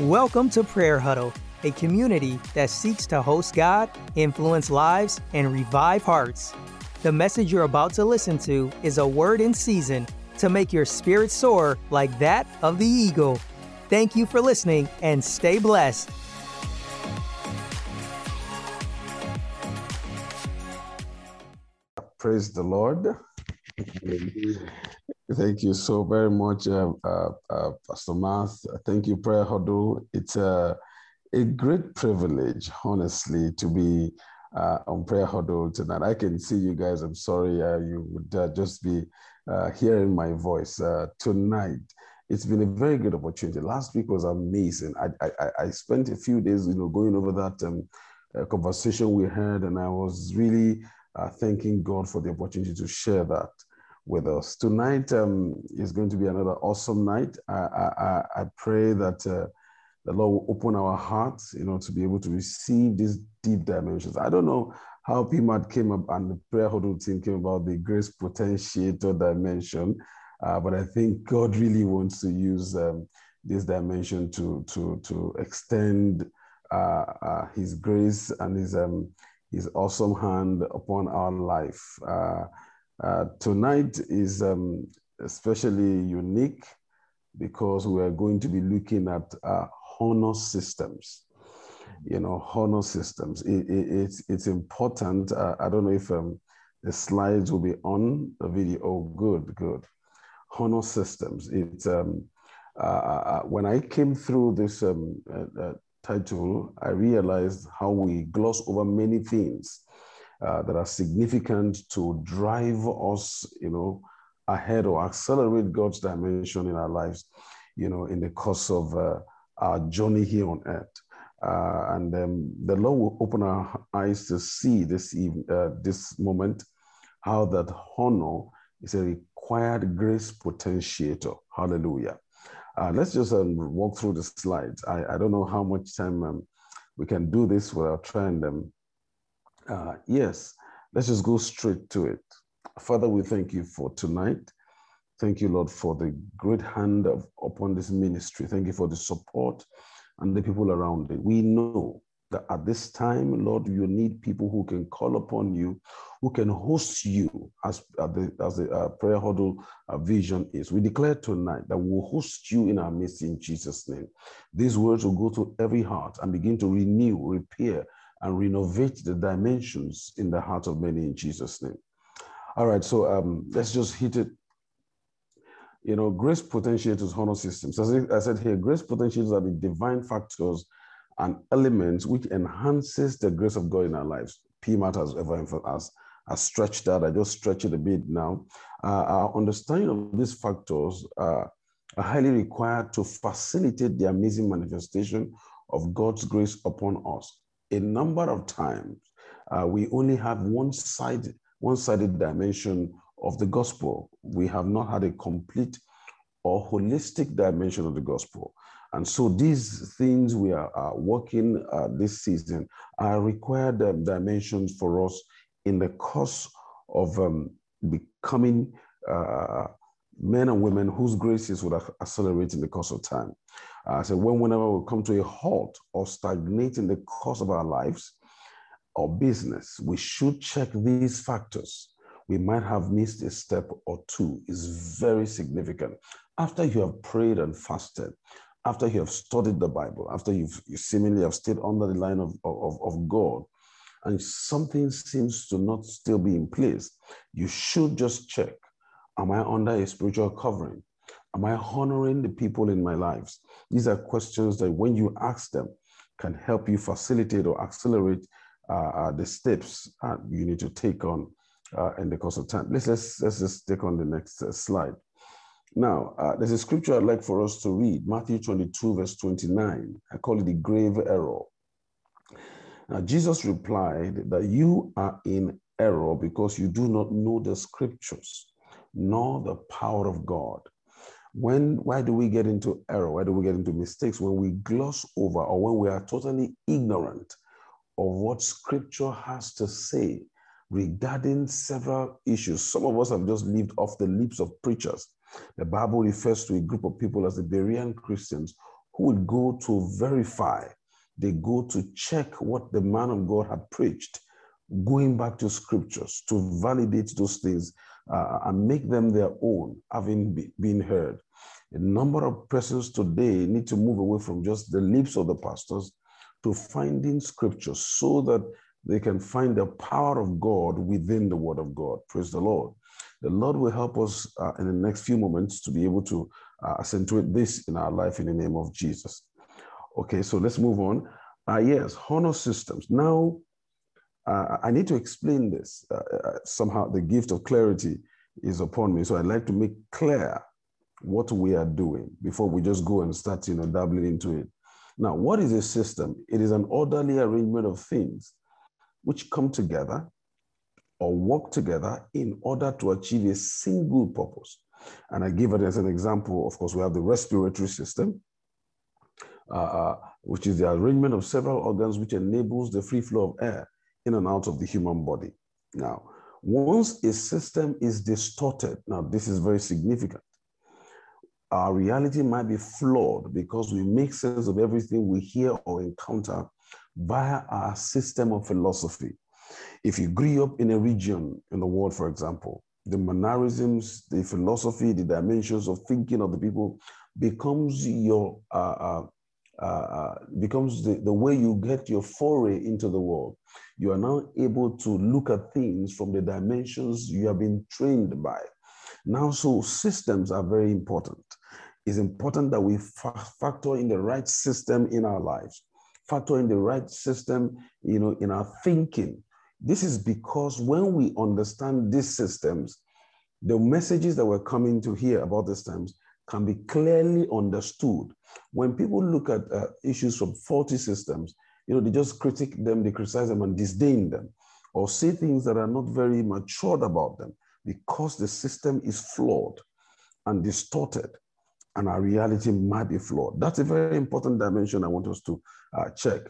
Welcome to Prayer Huddle, a community that seeks to host God, influence lives, and revive hearts. The message you're about to listen to is a word in season to make your spirit soar like that of the eagle. Thank you for listening and stay blessed. Praise the Lord. Thank you so very much, uh, uh, uh, Pastor Math. Thank you, Prayer Huddle. It's a, a great privilege, honestly, to be uh, on Prayer Huddle tonight. I can see you guys. I'm sorry uh, you would uh, just be hearing my voice tonight. It's been a very good opportunity. Last week was amazing. I, I, I spent a few days, you know, going over that um, conversation we had, and I was really thanking God for the opportunity to share that with us. Tonight um, is going to be another awesome night. I, I, I pray that uh, the Lord will open our hearts, you know, to be able to receive these deep dimensions. I don't know how PMAT came up and the prayer huddle team came about the grace potentiator dimension, uh, but I think God really wants to use um, this dimension to to to extend uh, uh His grace and His um, His awesome hand upon our life. Uh, tonight is um, especially unique because we are going to be looking at uh, honor systems. You know, honor systems. It, it, it's, it's important. Uh, I don't know if um, the slides will be on the video. Oh, good, good. Honor systems. It's um, uh, uh, when I came through this um, title, I realized how we gloss over many things uh, that are significant to drive us, you know, ahead or accelerate God's dimension in our lives, you know, in the course of uh, our journey here on earth. Uh, and um, the Lord will open our eyes to see this even, uh, this moment, how that honor is a required grace potentiator. Hallelujah. Uh, let's just um, walk through the slides. I, I don't know how much time um, we can do this without trying them uh, yes, let's just go straight to it. Father, we thank you for tonight. Thank you, Lord, for the great hand of, upon this ministry. Thank you for the support and the people around it. We know that at this time, Lord, you need people who can call upon you, who can host you, as, the, as the uh, prayer huddle uh, vision is. We declare tonight that we'll host you in our midst in Jesus' name. These words will go to every heart and begin to renew, repair, and renovate the dimensions in the heart of many in Jesus' name. All right, so um, let's just hit it. You know, grace potentiators, honor systems. As I said here, grace potentiators are the divine factors and elements which enhances the grace of God in our lives. PMAT has ever has, has stretched that. I just stretch it a bit now. Uh, our understanding of these factors uh, are highly required to facilitate the amazing manifestation of God's grace upon us a number of times uh, we only have one side, one-sided dimension of the gospel. We have not had a complete or holistic dimension of the gospel. And so these things we are, are working uh, this season are required um, dimensions for us in the course of um, becoming uh, men and women whose graces would accelerate in the course of time. Uh, so when whenever we come to a halt or stagnate in the course of our lives or business, we should check these factors. We might have missed a step or two. is very significant. After you have prayed and fasted, after you have studied the Bible, after you've, you seemingly have stayed under the line of, of, of God, and something seems to not still be in place, you should just check Am I under a spiritual covering? Am I honoring the people in my lives? These are questions that when you ask them can help you facilitate or accelerate uh, uh, the steps uh, you need to take on uh, in the course of time. Let's, let's, let's just take on the next uh, slide. Now, uh, there's a scripture I'd like for us to read, Matthew 22, verse 29. I call it the grave error. Now, Jesus replied that you are in error because you do not know the scriptures nor the power of God. When, why do we get into error? Why do we get into mistakes? When we gloss over or when we are totally ignorant of what scripture has to say regarding several issues. Some of us have just lived off the lips of preachers. The Bible refers to a group of people as the Berean Christians who would go to verify, they go to check what the man of God had preached, going back to scriptures to validate those things uh, and make them their own, having be, been heard. A number of persons today need to move away from just the lips of the pastors to finding scriptures so that they can find the power of God within the word of God. Praise the Lord. The Lord will help us uh, in the next few moments to be able to uh, accentuate this in our life in the name of Jesus. Okay, so let's move on. Uh, yes, honor systems. Now, uh, I need to explain this. Uh, uh, somehow, the gift of clarity is upon me. So I'd like to make clear what we are doing before we just go and start, you know, dabbling into it. Now, what is a system? It is an orderly arrangement of things which come together or work together in order to achieve a single purpose. And I give it as an example. Of course, we have the respiratory system, uh, uh, which is the arrangement of several organs which enables the free flow of air in and out of the human body. Now, once a system is distorted, now this is very significant. Our reality might be flawed because we make sense of everything we hear or encounter via our system of philosophy. If you grew up in a region in the world, for example, the mannerisms, the philosophy, the dimensions of thinking of the people becomes your uh, uh, uh, uh, becomes the, the way you get your foray into the world. You are now able to look at things from the dimensions you have been trained by. Now, so systems are very important. It's important that we fa- factor in the right system in our lives, factor in the right system, you know, in our thinking. This is because when we understand these systems, the messages that we're coming to hear about these times can be clearly understood. When people look at uh, issues from faulty systems, you know, they just critique them, they criticize them and disdain them, or say things that are not very matured about them because the system is flawed and distorted and our reality might be flawed. That's a very important dimension I want us to uh, check.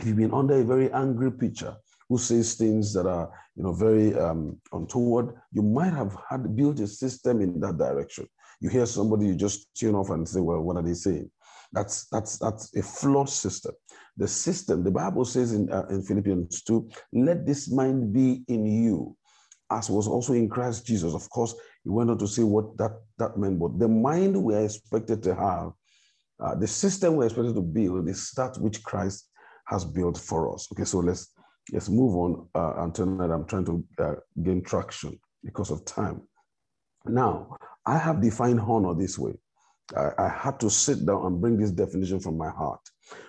If you've been under a very angry preacher who says things that are, you know, very um, untoward, you might have had built a system in that direction. You hear somebody, you just tune off and say, well, what are they saying? That's that's that's a flawed system. The system, the Bible says in, uh, in Philippians 2, let this mind be in you, as was also in Christ Jesus. Of course, he went on to say what that, that meant, but the mind we are expected to have, uh, the system we're expected to build is that which Christ has built for us. Okay, so let's let's move on uh, until that I'm trying to uh, gain traction because of time. Now, I have defined honor this way. I, I, had to sit down and bring this definition from my heart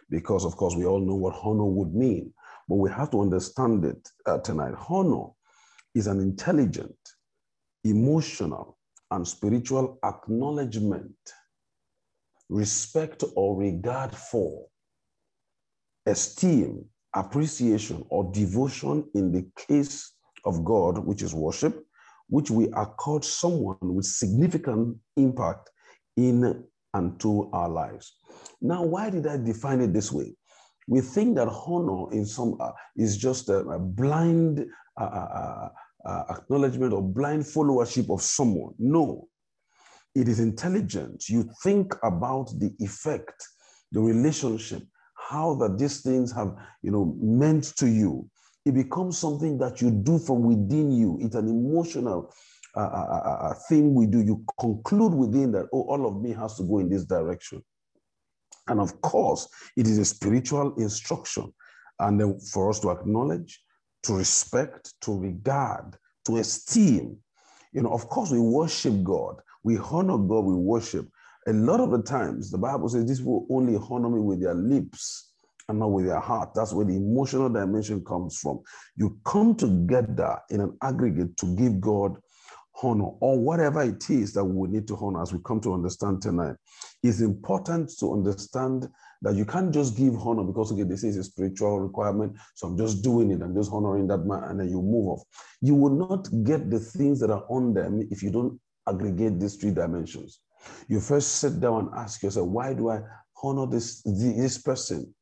because, of course, we all know what honor would mean, but we have to understand it uh, tonight. Honor is an intelligent, emotional, and spiritual acknowledgement, respect or regard for, esteem, appreciation, or devotion in the case of God, which is worship, which we accord someone with significant impact in and to our lives. Now, why did I define it this way? We think that honor in some uh, is just a, a blind uh, uh, uh, uh acknowledgement or blind followership of someone. No, it is intelligent. You think about the effect, the relationship, how that these things have, you know, meant to you. It becomes something that you do from within you. It's an emotional uh, thing we do. You conclude within that, oh, all of me has to go in this direction. And of course, it is a spiritual instruction. And then for us to acknowledge, to respect, to regard, to esteem. You know, of course, we worship God. We honor God, we worship. A lot of the times, the Bible says this will only honor me with their lips and not with their heart. That's where the emotional dimension comes from. You come together in an aggregate to give God honor or whatever it is that we need to honor as we come to understand tonight. It's important to understand that you can't just give honor because okay, this is a spiritual requirement, so I'm just doing it, I'm just honoring that man, and then you move off. You will not get the things that are on them if you don't aggregate these three dimensions. You first sit down and ask yourself, why do I honor this, this person?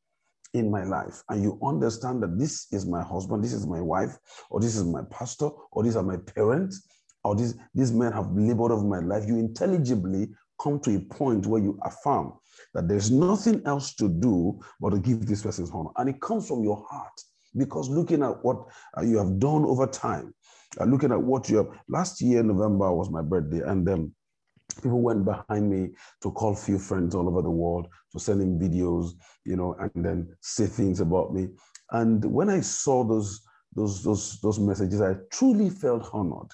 in my life and you understand that this is my husband, this is my wife, or this is my pastor, or these are my parents, or these, these men have labored over my life, you intelligibly come to a point where you affirm that there's nothing else to do but to give this person's honor. And it comes from your heart because looking at what uh, you have done over time, uh, looking at what you have. Last year, November was my birthday, and then people went behind me to call few friends all over the world to send in videos, you know, and then say things about me. And when I saw those those those those messages, I truly felt honored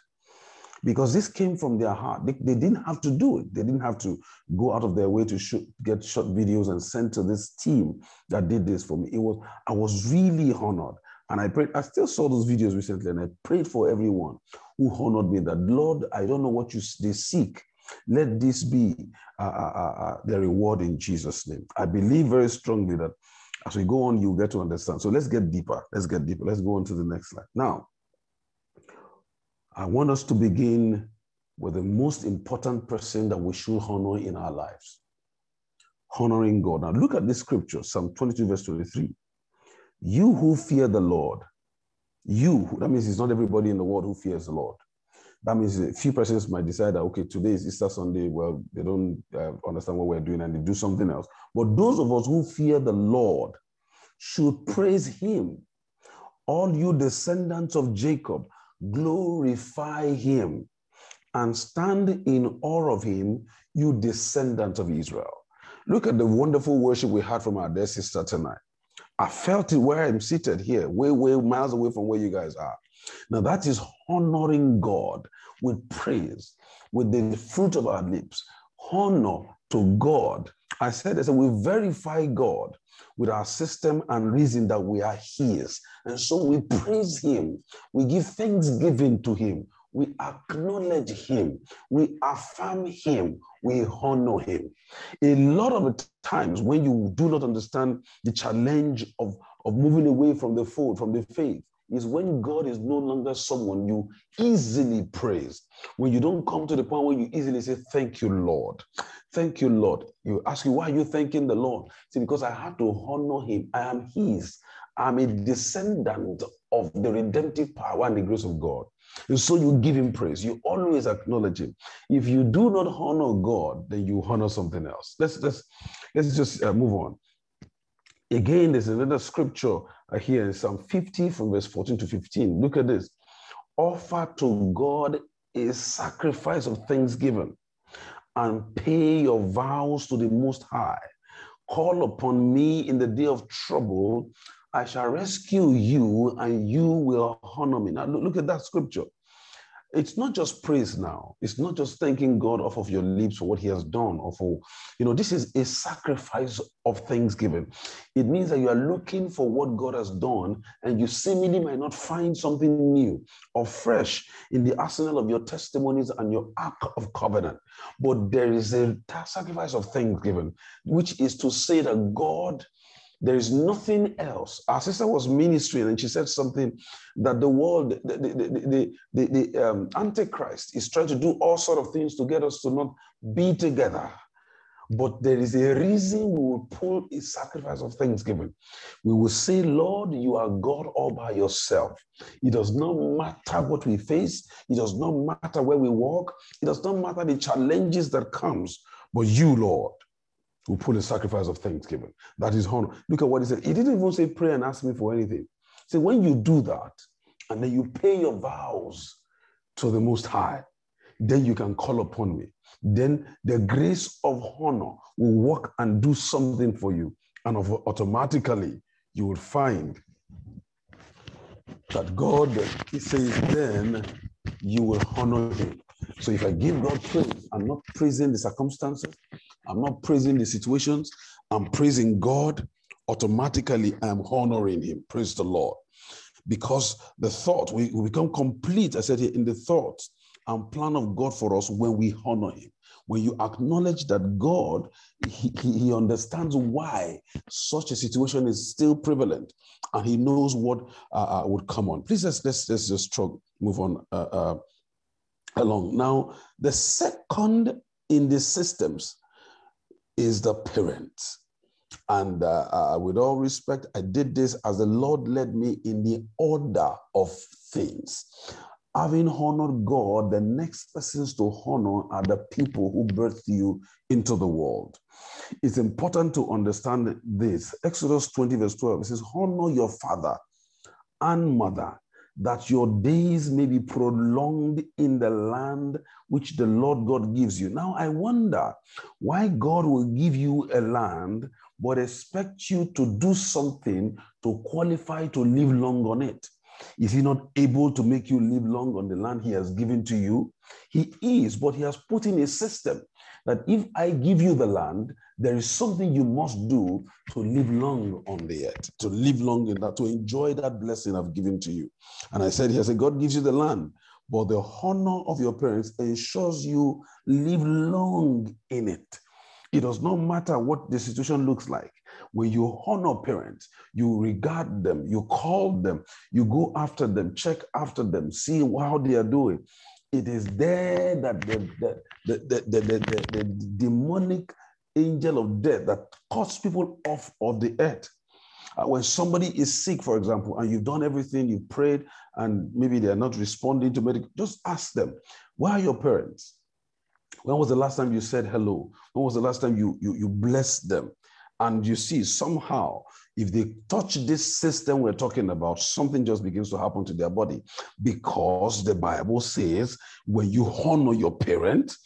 because this came from their heart. They, they didn't have to do it. They didn't have to go out of their way to shoot, get short videos and send to this team that did this for me. It was I was really honored. And I prayed, I still saw those videos recently, and I prayed for everyone who honored me that, Lord, I don't know what you they seek. Let this be uh, uh, uh, uh, the reward in Jesus' name. I believe very strongly that as we go on, you get to understand. So let's get deeper. Let's get deeper. Let's go on to the next slide. Now, I want us to begin with the most important person that we should honor in our lives honoring God. Now, look at this scripture, Psalm 22, verse 23. You who fear the Lord, you, that means it's not everybody in the world who fears the Lord. That means a few persons might decide that, okay, today is Easter Sunday. Well, they don't uh, understand what we're doing and they do something else. But those of us who fear the Lord should praise him. All you descendants of Jacob, glorify him and stand in awe of him, you descendants of Israel. Look at the wonderful worship we had from our dear sister tonight. I felt it where I'm seated here, way, way miles away from where you guys are. Now, that is honoring God with praise, with the fruit of our lips. Honor to God. I said, I said, we verify God with our system and reason that we are His. And so we praise Him. We give thanksgiving to Him. We acknowledge Him. We affirm Him. We honor Him. A lot of times when you do not understand the challenge of, of moving away from the fold, from the faith, is when God is no longer someone you easily praise. When you don't come to the point where you easily say, Thank you, Lord. Thank you, Lord. You ask you, Why are you thanking the Lord? See, because I have to honor him. I am his. I'm a descendant of the redemptive power and the grace of God. And so you give him praise. You always acknowledge him. If you do not honor God, then you honor something else. Let's let's let's just uh, move on. Again, there's another scripture uh, here in Psalm 50 from verse 14 to 15. Look at this. Offer to God a sacrifice of thanksgiving and pay your vows to the Most High. Call upon me in the day of trouble. I shall rescue you and you will honor me. Now, look, look at that scripture it's not just praise now. It's not just thanking God off of your lips for what He has done, or for, you know, this is a sacrifice of thanksgiving. It means that you are looking for what God has done, and you seemingly might not find something new or fresh in the arsenal of your testimonies and your ark of covenant. But there is a sacrifice of thanksgiving, which is to say that God there is nothing else. Our sister was ministering and she said something that the world, the, the, the, the, um, Antichrist is trying to do all sort of things to get us to not be together. But there is a reason we will pull a sacrifice of thanksgiving. We will say, Lord, you are God all by yourself. It does not matter what we face. It does not matter where we walk. It does not matter the challenges that comes. But you, Lord, will put a sacrifice of thanksgiving. That is honor. Look at what he said. He didn't even say, pray and ask me for anything. See, when you do that, and then you pay your vows to the Most High, then you can call upon me. Then the grace of honor will work and do something for you. And automatically, you will find that God, He says, then you will honor Him. So if I give God praise, I'm not praising the circumstances, I'm not praising the situations, I'm praising God. Automatically, I'm honoring Him. Praise the Lord. Because the thought, we, we become complete, I said here, in the thought and plan of God for us when we honor Him. When you acknowledge that God, he, he understands why such a situation is still prevalent and He knows what uh, uh, would come on. Please let's, let's, let's just move on uh, uh, along. Now, the second in the systems is the parent. And uh, uh, with all respect, I did this as the Lord led me in the order of things. having honored God, the next persons to honor are the people who birthed you into the world. It's important to understand this. Exodus 20, verse 12, it says, Honor your father and mother, that your days may be prolonged in the land which the Lord God gives you. Now, I wonder why God will give you a land but expect you to do something to qualify to live long on it. Is he not able to make you live long on the land he has given to you? He is, but he has put in a system that if I give you the land, there is something you must do to live long on the earth, to live long in that, to enjoy that blessing I've given to you. And I said, He said, God gives you the land, but the honor of your parents ensures you live long in it. It does not matter what the situation looks like. When you honor parents, you regard them, you call them, you go after them, check after them, see how they are doing. It is there that the, the, the, the, the, the, the demonic angel of death that cuts people off of the earth. Uh, when somebody is sick, for example, and you've done everything, you've prayed, and maybe they are not responding to medical, just ask them, where are your parents? When was the last time you said hello? When was the last time you, you, you blessed them? And you see, somehow, if they touch this system we're talking about, something just begins to happen to their body. Because the Bible says, when you honor your parent,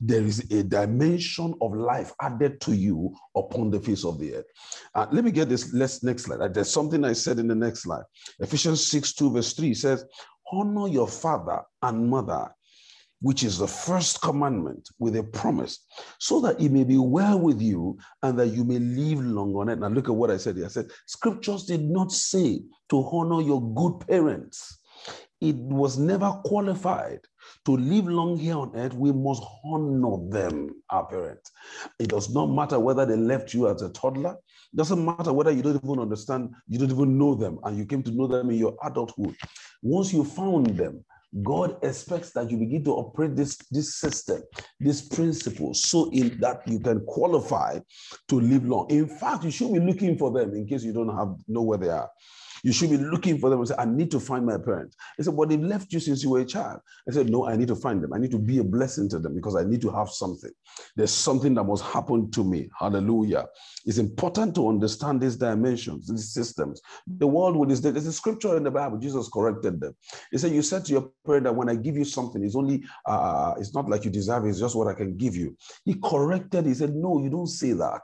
there is a dimension of life added to you upon the face of the earth. Uh, let me get this let's, next slide. There's something I said in the next slide. Ephesians 6 2, verse 3 says, Honor your father and mother which is the first commandment with a promise, so that it may be well with you and that you may live long on it. Now, look at what I said here. I said, Scriptures did not say to honor your good parents. It was never qualified to live long here on earth. We must honor them, our parents. It does not matter whether they left you as a toddler. It doesn't matter whether you don't even understand, you don't even know them, and you came to know them in your adulthood. Once you found them, God expects that you begin to operate this, this system, this principle, so in that you can qualify to live long. In fact, you should be looking for them in case you don't have know where they are. You should be looking for them and say, I need to find my parents. He said, But they've left you since you were a child. I said, No, I need to find them. I need to be a blessing to them because I need to have something. There's something that must happen to me. Hallelujah. It's important to understand these dimensions, these systems. The world with this, there's a scripture in the Bible, Jesus corrected them. He said, You said to your parent that when I give you something, it's only, uh, it's not like you deserve it, it's just what I can give you. He corrected, he said, No, you don't say that.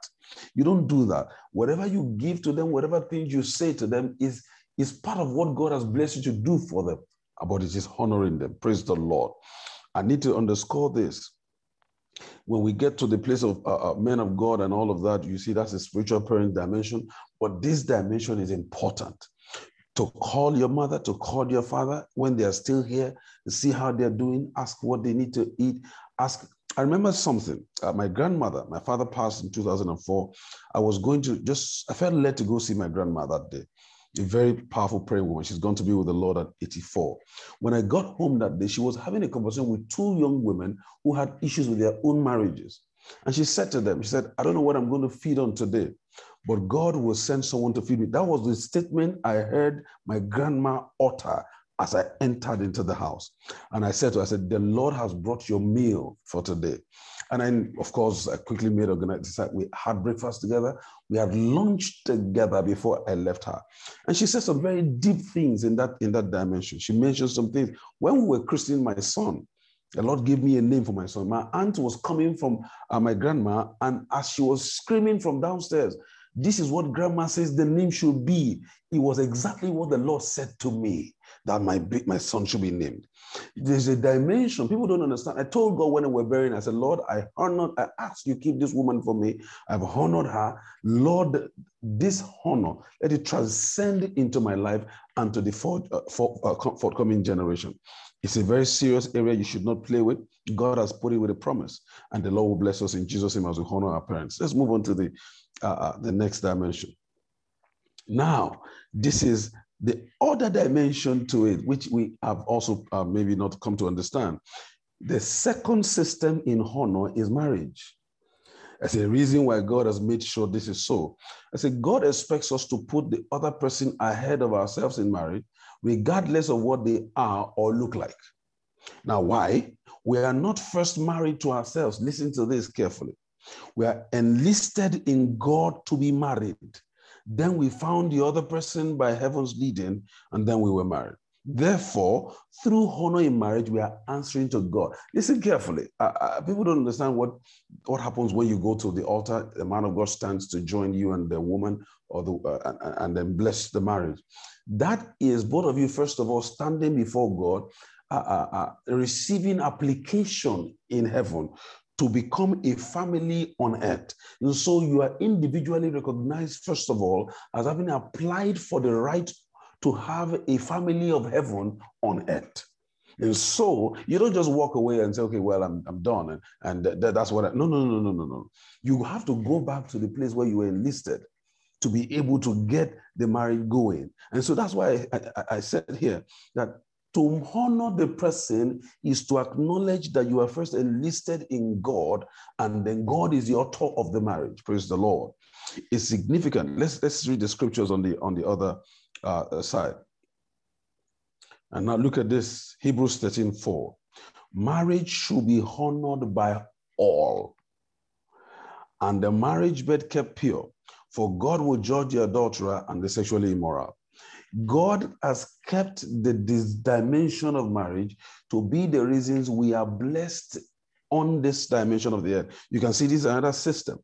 You don't do that. Whatever you give to them, whatever things you say to them is, is part of what God has blessed you to do for them. But it is honoring them. Praise the Lord. I need to underscore this. When we get to the place of uh, uh, men of God and all of that, you see that's a spiritual parent dimension. But this dimension is important to call your mother, to call your father when they are still here, see how they're doing, ask what they need to eat, ask I remember something. Uh, my grandmother, my father passed in 2004. I was going to just, I felt led to go see my grandma that day. A very powerful prayer woman. She's gone to be with the Lord at 84. When I got home that day, she was having a conversation with two young women who had issues with their own marriages. And she said to them, She said, I don't know what I'm going to feed on today, but God will send someone to feed me. That was the statement I heard my grandma utter as I entered into the house. And I said to her, I said, the Lord has brought your meal for today. And then, of course, I quickly made organized. We had breakfast together. We had lunch together before I left her. And she said some very deep things in that, in that dimension. She mentioned some things. When we were christening my son, the Lord gave me a name for my son. My aunt was coming from uh, my grandma, and as she was screaming from downstairs, this is what grandma says the name should be. It was exactly what the Lord said to me that my, my son should be named. There's a dimension people don't understand. I told God when we were burying, I said, Lord, I honored, I asked you keep this woman for me. I've honored her. Lord, this honor, let it transcend into my life and to the for, uh, uh, forthcoming generation. It's a very serious area you should not play with. God has put it with a promise, and the Lord will bless us in Jesus' name as we honor our parents. Let's move on to the uh, uh the next dimension. Now, this is the other dimension to it, which we have also uh, maybe not come to understand. The second system in honor is marriage. That's a reason why God has made sure this is so. I say God expects us to put the other person ahead of ourselves in marriage, regardless of what they are or look like. Now, why? We are not first married to ourselves. Listen to this carefully. We are enlisted in God to be married. Then we found the other person by heaven's leading, and then we were married. Therefore, through honor in marriage, we are answering to God. Listen carefully. Uh, uh, people don't understand what, what happens when you go to the altar. The man of God stands to join you and the woman, or the uh, and, and then bless the marriage. That is both of you, first of all, standing before God, uh, uh, uh, receiving application in heaven to become a family on earth. And so you are individually recognized, first of all, as having applied for the right to have a family of heaven on earth. And so you don't just walk away and say, okay, well, I'm, I'm done. And, and th- that's what I, no, no, no, no, no, no. You have to go back to the place where you were enlisted to be able to get the marriage going. And so that's why I, I, I said here that to honor the person is to acknowledge that you are first enlisted in God and then God is the author of the marriage. Praise the Lord. It's significant. Let's, let's read the scriptures on the, on the other uh, side. And now look at this Hebrews 13 4. Marriage should be honored by all, and the marriage bed kept pure, for God will judge the adulterer and the sexually immoral. God has kept the this dimension of marriage to be the reasons we are blessed on this dimension of the earth. You can see this another system.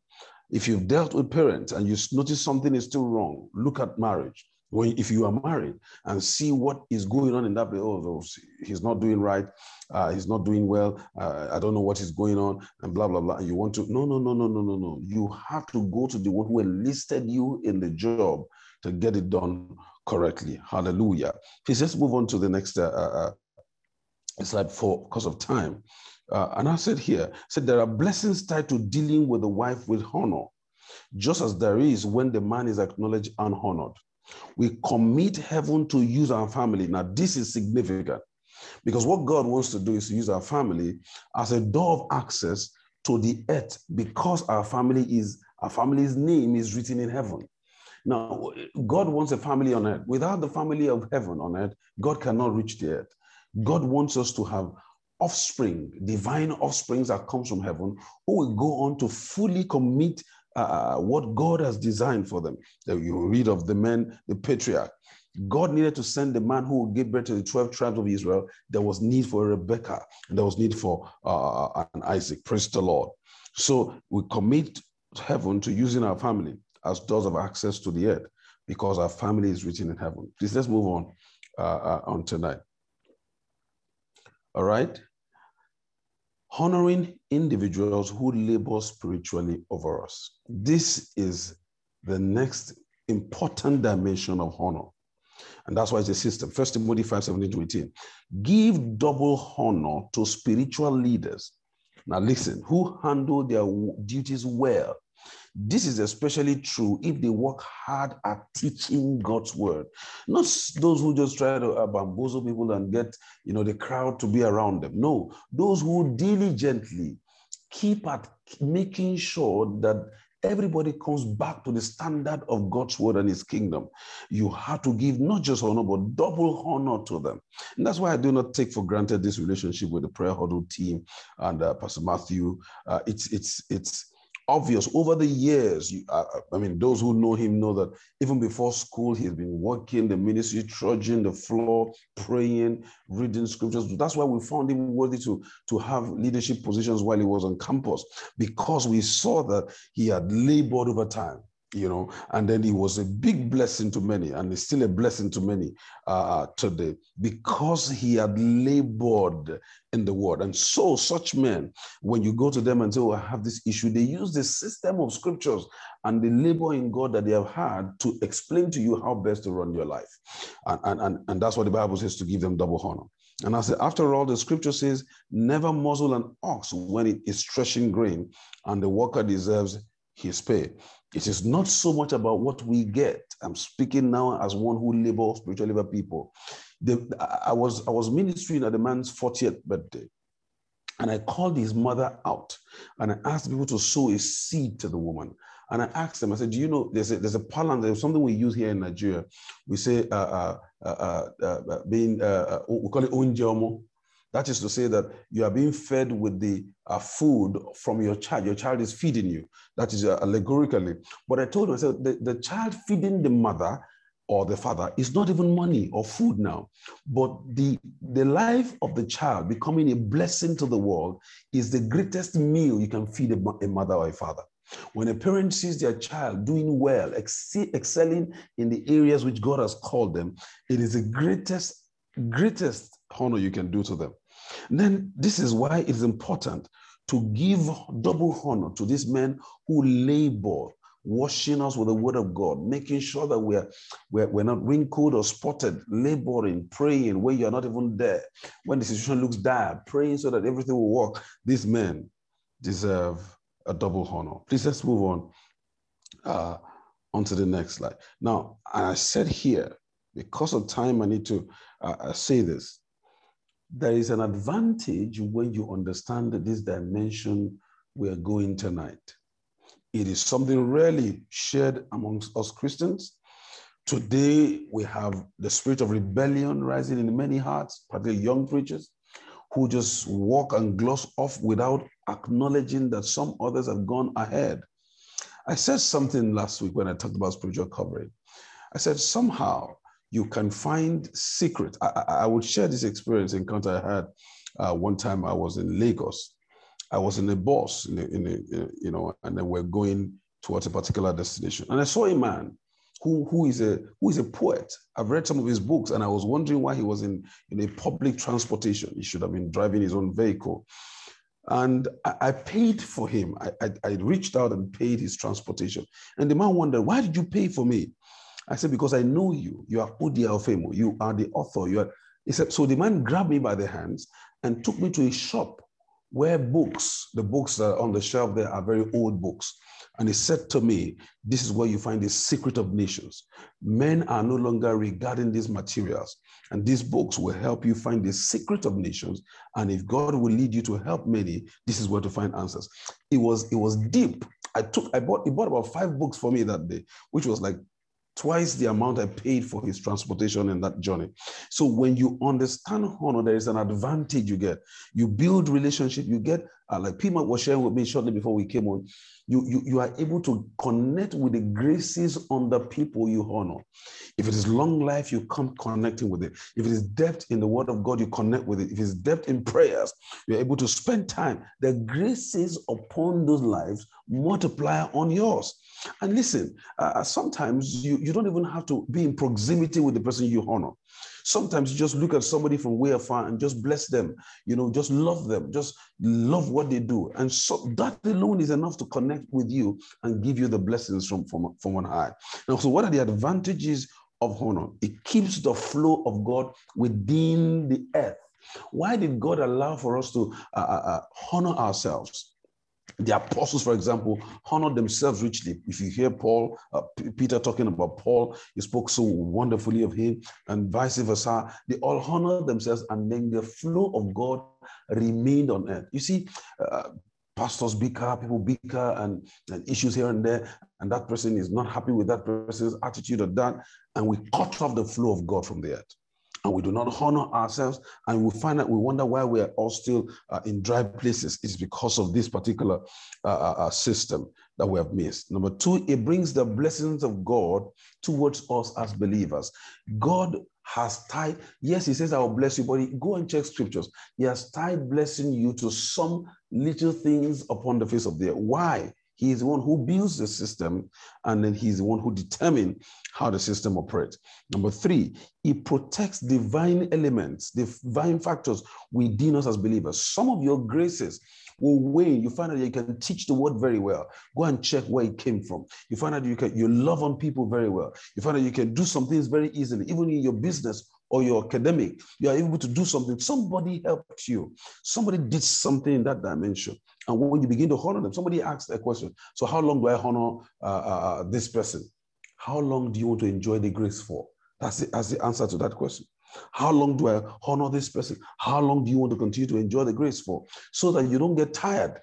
If you've dealt with parents and you notice something is still wrong, look at marriage when if you are married and see what is going on in that oh, he's not doing right, uh, he's not doing well, uh, I don't know what is going on, and blah blah blah. And you want to no no no no no no no. You have to go to the one who enlisted you in the job to get it done correctly. Hallelujah. Please let's move on to the next uh, uh, uh slide for because of time. Uh, and I said here, said there are blessings tied to dealing with the wife with honor, just as there is when the man is acknowledged and honored. We commit heaven to use our family. Now, this is significant because what God wants to do is to use our family as a door of access to the earth because our family is our family's name is written in heaven. Now, God wants a family on earth. Without the family of heaven on earth, God cannot reach the earth. God wants us to have offspring, divine offsprings that comes from heaven, who will go on to fully commit uh, what God has designed for them. You read of the men, the patriarch. God needed to send the man who would give birth to the 12 tribes of Israel. There was need for Rebecca, and there was need for uh, an Isaac. Praise the Lord. So we commit heaven to using our family as doors of access to the earth because our family is written in heaven. Please let's move on uh, uh, on tonight. All right honoring individuals who labor spiritually over us. This is the next important dimension of honor. And that's why it's a system. First Timothy 5 17 to 18. Give double honor to spiritual leaders. Now, listen, who handle their duties well this is especially true if they work hard at teaching God's word. Not those who just try to uh, bamboozle people and get, you know, the crowd to be around them. No, those who diligently keep at making sure that everybody comes back to the standard of God's word and his kingdom. You have to give not just honor, but double honor to them. And that's why I do not take for granted this relationship with the prayer huddle team and uh, Pastor Matthew. Uh, it's, it's, it's, obvious over the years. You, uh, I mean, those who know him know that even before school, he's been working the ministry, trudging the floor, praying, reading scriptures. That's why we found him worthy to, to have leadership positions while he was on campus, because we saw that he had labored over time you know, and then he was a big blessing to many, and it's still a blessing to many uh, today because he had labored in the word. And so, such men, when you go to them and say, Oh, I have this issue, they use the system of scriptures and the labor in God that they have had to explain to you how best to run your life. And, and, and, and that's what the Bible says to give them double honor. And I said, after all, the scripture says, never muzzle an ox when it is threshing grain, and the worker deserves his pay. It is not so much about what we get. I'm speaking now as one who labor spiritual labor people. The, I was I was ministering at the man's 40th birthday, and I called his mother out, and I asked people to sow a seed to the woman. And I asked them, I said, Do you know there's a, there's a parlance, there's something we use here in Nigeria. We say, uh, uh, uh, uh, uh being, uh, uh, we call it onjomo. That is to say that you are being fed with the uh, food from your child. Your child is feeding you. That is uh, allegorically. But I told myself the, the child feeding the mother or the father is not even money or food now, but the, the life of the child becoming a blessing to the world is the greatest meal you can feed a, a mother or a father. When a parent sees their child doing well, ex- excelling in the areas which God has called them, it is the greatest, greatest honor you can do to them. Then this is why it is important to give double honor to these men who labor, washing us with the word of God, making sure that we're, we're, we're not wrinkled or spotted, laboring, praying when you're not even there. When the situation looks dire, praying so that everything will work. These men deserve a double honor. Please let's move on uh, onto the next slide. Now, I said here, because of time, I need to uh, uh say this there is an advantage when you understand this dimension we are going tonight. It is something rarely shared amongst us Christians. Today, we have the spirit of rebellion rising in many hearts, particularly young preachers, who just walk and gloss off without acknowledging that some others have gone ahead. I said something last week when I talked about spiritual covering. I said, somehow you can find secret. I, I would share this experience encounter I had uh, one time. I was in Lagos. I was in a bus, in a, in a, you know, and then we're going towards a particular destination. And I saw a man who, who is a who is a poet. I've read some of his books, and I was wondering why he was in, in a public transportation. He should have been driving his own vehicle. And I, I paid for him. I, I, I reached out and paid his transportation. And the man wondered, why did you pay for me? I said, because I know you. You are Udi Alfemo. You are the author. You are. He said, so the man grabbed me by the hands and took me to a shop where books, the books that are on the shelf there are very old books. And he said to me, This is where you find the secret of nations. Men are no longer regarding these materials, and these books will help you find the secret of nations. And if God will lead you to help many, this is where to find answers. It was it was deep. I took I bought he bought about five books for me that day, which was like twice the amount I paid for his transportation in that journey. So when you understand honor, there is an advantage you get. You build relationship. You get uh, like Pima was sharing with me shortly before we came on. You, you you are able to connect with the graces on the people you honor. If it is long life, you come connecting with it. If it is depth in the Word of God, you connect with it. If it's depth in prayers, you're able to spend time. The graces upon those lives multiply on yours. And listen, uh, sometimes you, you don't even have to be in proximity with the person you honor. Sometimes you just look at somebody from way afar and just bless them, you know, just love them, just love what they do. And so that alone is enough to connect with you and give you the blessings from, from, from on high. Now, so what are the advantages of honor? It keeps the flow of God within the earth. Why did God allow for us to uh, uh, uh honor ourselves? The apostles, for example, honored themselves richly. If you hear Paul, uh, Peter talking about Paul, he spoke so wonderfully of him, and vice versa. They all honored themselves, and then the flow of God remained on earth. You see, uh, pastors bicker, people bicker, and, and issues here and there, and that person is not happy with that person's attitude or that, and we cut off the flow of God from the earth and we do not honor ourselves, and we find that we wonder why we are all still uh, in dry places. It's because of this particular uh, uh, uh, system that we have missed. Number two, it brings the blessings of God towards us as believers. God has tied, yes, he says, I will bless you, but go and check scriptures. He has tied blessing you to some little things upon the face of the earth. Why? He is the one who builds the system, and then he's the one who determines how the system operates. Number three, he protects divine elements, divine factors within us as believers. Some of your graces will wane. You find out you can teach the word very well. Go and check where it came from. You find out you can you love on people very well. You find out you can do some things very easily, even in your business or your academic. You are able to do something. Somebody helped you. Somebody did something in that dimension. And when you begin to honor them, somebody asks a question. So, how long do I honor uh, uh, uh, this person? How long do you want to enjoy the grace for? That's the, that's the answer to that question. How long do I honor this person? How long do you want to continue to enjoy the grace for? So that you don't get tired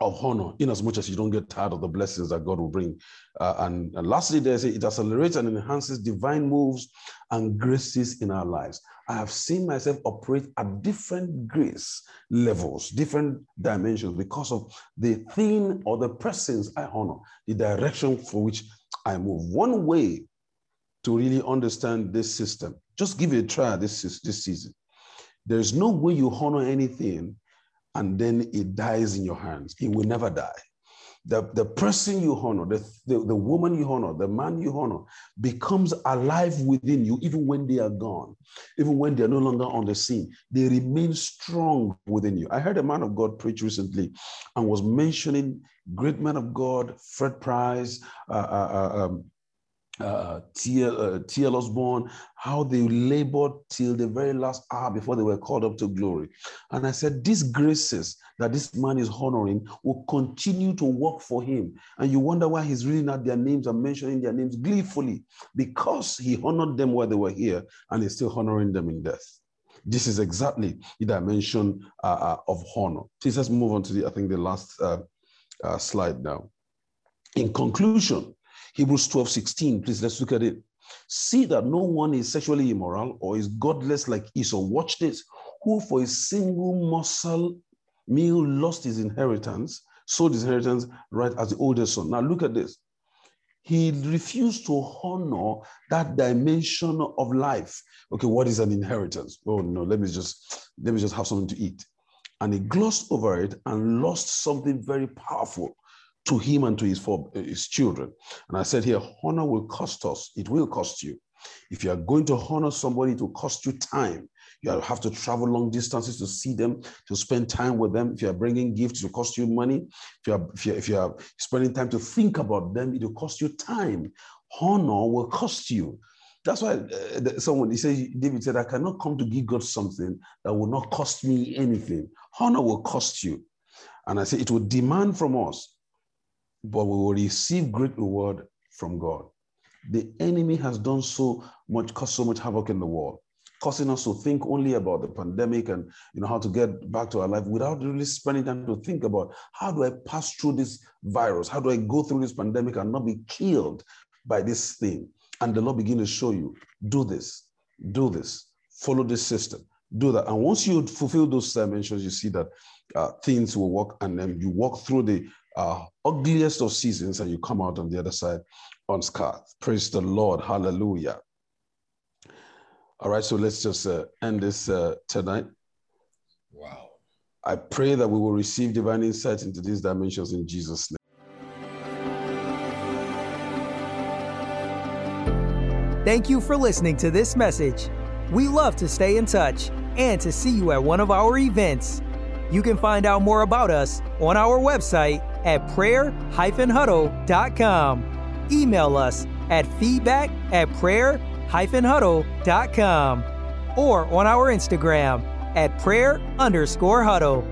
of honor, in as much as you don't get tired of the blessings that God will bring. Uh, and, and, lastly, they say it accelerates and enhances divine moves and graces in our lives. I have seen myself operate at different grace levels, different dimensions because of the thing or the presence I honor, the direction for which I move. One way to really understand this system, just give it a try this, this season. There's no way you honor anything and then it dies in your hands. It will never die. The, the person you honor, the, the, the woman you honor, the man you honor becomes alive within you even when they are gone, even when they're no longer on the scene. They remain strong within you. I heard a man of God preach recently and was mentioning great men of God, Fred Price, uh, uh, uh um, uh, T.L. Uh, Osborn, how they labored till the very last hour before they were called up to glory. And I said, these graces that this man is honoring will continue to work for him. And you wonder why he's reading out their names and mentioning their names gleefully, because he honored them while they were here and he's still honoring them in death. This is exactly the dimension uh, uh, of honor. Please let's move on to the, I think, the last uh, uh, slide now. In conclusion, Hebrews 12, 16, please let's look at it. See that no one is sexually immoral or is godless like Esau. Watch this. Who for a single muscle meal lost his inheritance, sold his inheritance right as the oldest son. Now look at this. He refused to honor that dimension of life. Okay, what is an inheritance? Oh no, let me just let me just have something to eat. And he glossed over it and lost something very powerful to him and to his, for, his children. And I said here, honor will cost us. It will cost you. If you are going to honor somebody, it will cost you time. You have to travel long distances to see them, to spend time with them. If you are bringing gifts, it will cost you money. If you are, if you are, if you are spending time to think about them, it will cost you time. Honor will cost you. That's why uh, someone, he says, David said, I cannot come to give God something that will not cost me anything. Honor will cost you. And I say, it will demand from us but we will receive great reward from God. The enemy has done so much, caused so much havoc in the world, causing us to think only about the pandemic and you know how to get back to our life without really spending time to think about how do I pass through this virus? How do I go through this pandemic and not be killed by this thing? And the Lord begin to show you, do this, do this, follow this system, do that. And once you fulfill those dimensions, you see that uh, things will work and then you walk through the uh, ugliest of seasons and you come out on the other side unscathed. Praise the Lord. Hallelujah. All right, so let's just uh, end this uh, tonight. Wow. I pray that we will receive divine insight into these dimensions in Jesus' name. Thank you for listening to this message. We love to stay in touch and to see you at one of our events. You can find out more about us on our website at prayer-huddle.com. Email us at feedback at prayer-huddle.com or on our Instagram at prayer underscore huddle.